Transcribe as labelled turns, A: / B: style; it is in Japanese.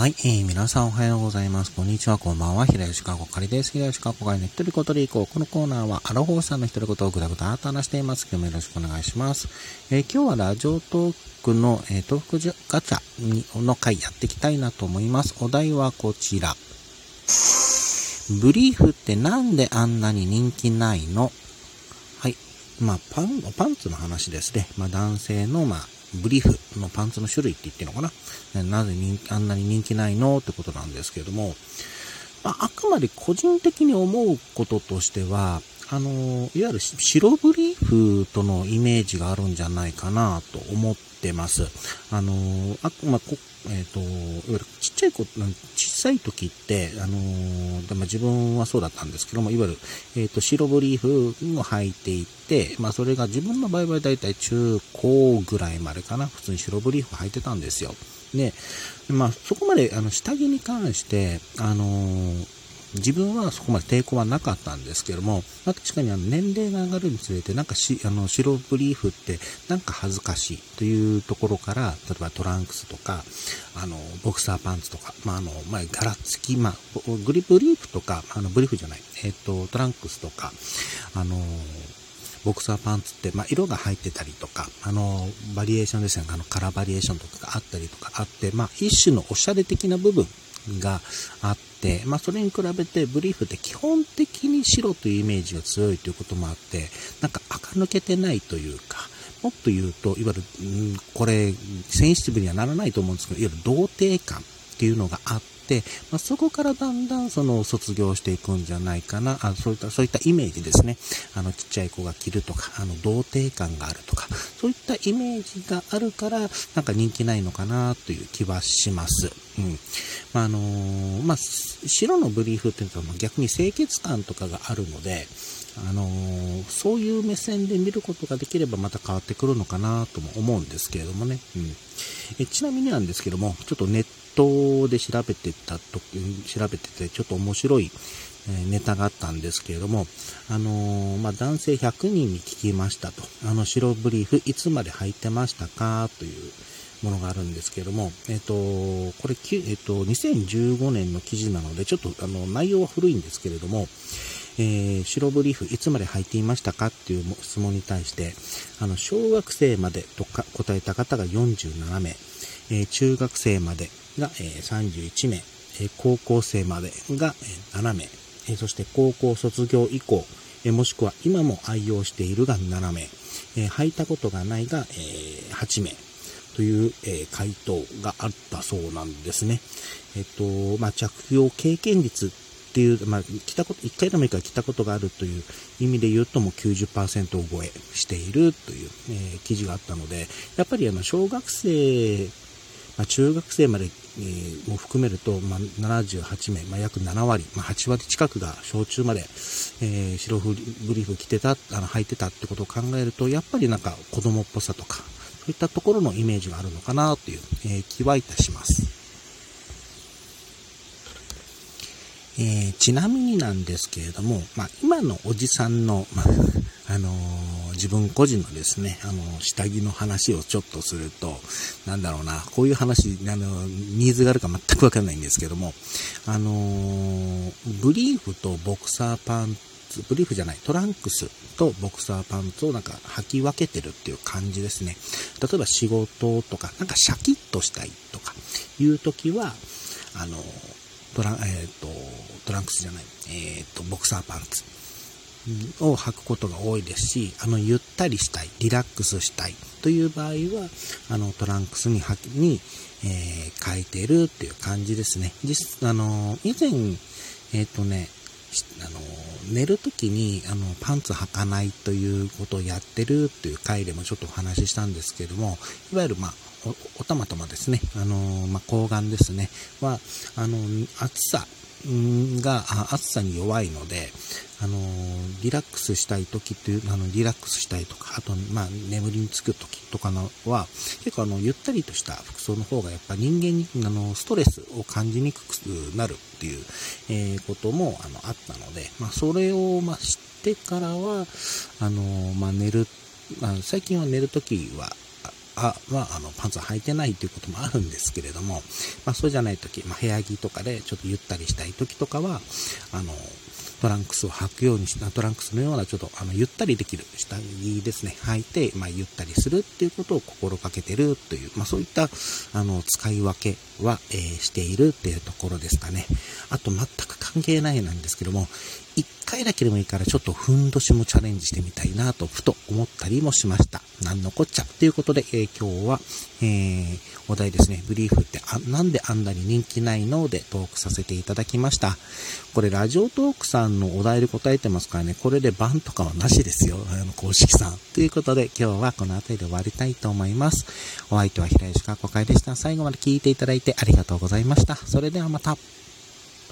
A: はい、えー、皆さんおはようございます。こんにちは、こんばんは。平吉川こかりです。平吉川こかりの一人ことでいこう。このコーナーは、アラフォーさんの一人ことをぐだぐだと話しています。今日もよろしくお願いします。えー、今日はラジオトークの、えー、トークガチャにの回やっていきたいなと思います。お題はこちら。ブリーフってなんであんなに人気ないの？はい。まあ、パン、パンツの話ですね。まあ、男性の、まあ、ブリーフのパンツの種類って言ってるのかな？なぜあんなに人気ないのってことなんですけれども、まあ、あくまで個人的に思うこととしては、あの、いわゆる白ブリーフとのイメージがあるんじゃないかなと思ってます。あの、あまあ、えっ、ー、と、いわゆるちっちゃい子、小さい時って、あのー、まあ、自分はそうだったんですけども、いわゆる、えっ、ー、と、白ブリーフを履いていて、まあ、それが自分の場合はだいたい中高ぐらいまでかな、普通に白ブリーフ履いてたんですよ。で、まあ、そこまで、あの、下着に関して、あの自分はそこまで抵抗はなかったんですけども、まあ、確かにあの年齢が上がるにつれて、なんかし、あの、白ブリーフってなんか恥ずかしいというところから、例えばトランクスとか、あの、ボクサーパンツとか、まあ、あの、まあ、柄付き、まあ、グリブリーフとか、あの、ブリーフじゃない、えっ、と、トランクスとか、あの、ボクサーパンツって、まあ、色が入ってたりとか、あの、バリエーションですね、あの、カラーバリエーションとかがあったりとかあって、まあ、一種のおしゃれ的な部分があって、まあ、それに比べてブリーフって基本的に白というイメージが強いということもあって、なんか垢抜けてないというか、もっと言うと、いわゆる、んこれ、センシティブにはならないと思うんですけど、いわゆる童貞感っていうのがあって、まあ、そこからだんだんその卒業していくんじゃないかな、あそういった、そういったイメージですね。あの、ちっちゃい子が着るとか、あの、童貞感があるとか、そういったイメージがあるから、なんか人気ないのかなという気はします。うん。まあ、あのー、まあ、白のブリーフっていうのは逆に清潔感とかがあるので、あのー、そういう目線で見ることができればまた変わってくるのかなとも思うんですけれどもね。うん、えちなみになんですけども、ちょっとネットで調べてたと、調べててちょっと面白いネタがあったんですけれども、あのー、まあ、男性100人に聞きましたと。あの白ブリーフいつまで履いてましたか？というものがあるんですけれども、えっ、と、これ、えっ、と、2015年の記事なので、ちょっとあの内容は古いんですけれども、えー、白ブリーフいつまで履いていましたか？っていう質問に対して、あの、小学生までとか答えた方が47名、えー、中学生までが、えー、31名、え、高校生までが、え、7名、え、そして高校卒業以降、え、もしくは今も愛用しているが7名、え、履いたことがないが、え、8名、という、え、回答があったそうなんですね。えっと、まあ、着用経験率っていう、まあ、来たこと、一回でもいいから来たことがあるという意味で言うともう90%を超えしているという、え、記事があったので、やっぱりあの、小学生、まあ、中学生まで、えー、も含めると、まあ、78名、まあ、約7割、まあ、8割近くが小中まで、えー、白ブリーフ着てた、あの、履いてたってことを考えると、やっぱりなんか子供っぽさとか、そういったところのイメージがあるのかなという、えー、気はいたします。えー、ちなみになんですけれども、まあ、今のおじさんの、まあ、あのー、自分個人のですね、あの、下着の話をちょっとすると、なんだろうな、こういう話、あのニーズがあるか全くわかんないんですけども、あのブリーフとボクサーパンツ、ブリーフじゃない、トランクスとボクサーパンツをなんか履き分けてるっていう感じですね。例えば仕事とか、なんかシャキッとしたいとかいう時は、あのトラン,、えーと、トランクスじゃない、えーと、ボクサーパンツを履くことが多いですし、あの、ゆったりしたい、リラックスしたいという場合は、あの、トランクスに履き、に、えー、変えてるっていう感じですね。実、あの、以前、えっ、ー、とね、あの、寝るときに、あの、パンツ履かないということをやってるっていう回でもちょっとお話ししたんですけども、いわゆる、まあ、おおたまたまですね、あのまあ、抗がんですね、は、あの、暑さが、暑さに弱いので、あの、リラックスしたい時っていう、あの、リラックスしたいとか、あと、まあ、眠りにつく時とかのは、結構あの、ゆったりとした服装の方が、やっぱ人間に、あの、ストレスを感じにくくなるっていう、えー、ことも、あの、あったので、まあ、それを、まあ、知ってからは、あの、まあ、寝る、まあ、最近は寝るときは、は、あの、パンツ履いてないということもあるんですけれども、まあ、そうじゃない時、まあ、部屋着とかでちょっとゆったりしたい時とかは、あの、トランクスを履くようにした、トランクスのようなちょっとあのゆったりできる下着ですね、履いて、まあ、ゆったりするっていうことを心がけてるという、まあ、そういったあの使い分けは、えー、しているっていうところですかね。あと全く関係ないなんですけども、一回だけでもいいからちょっとふんどしもチャレンジしてみたいなとふと思ったりもしました。なんのこっちゃということで、えー、今日は、えー、お題ですね、ブリーフってあなんであんなに人気ないのでトークさせていただきました。これラジオトークさんのお題で答えてますからね、これでバンとかはなしですよ、あの公式さん。ということで今日はこの辺りで終わりたいと思います。お相手は平石川子会でした。最後まで聞いていただいてありがとうございました。それではまた。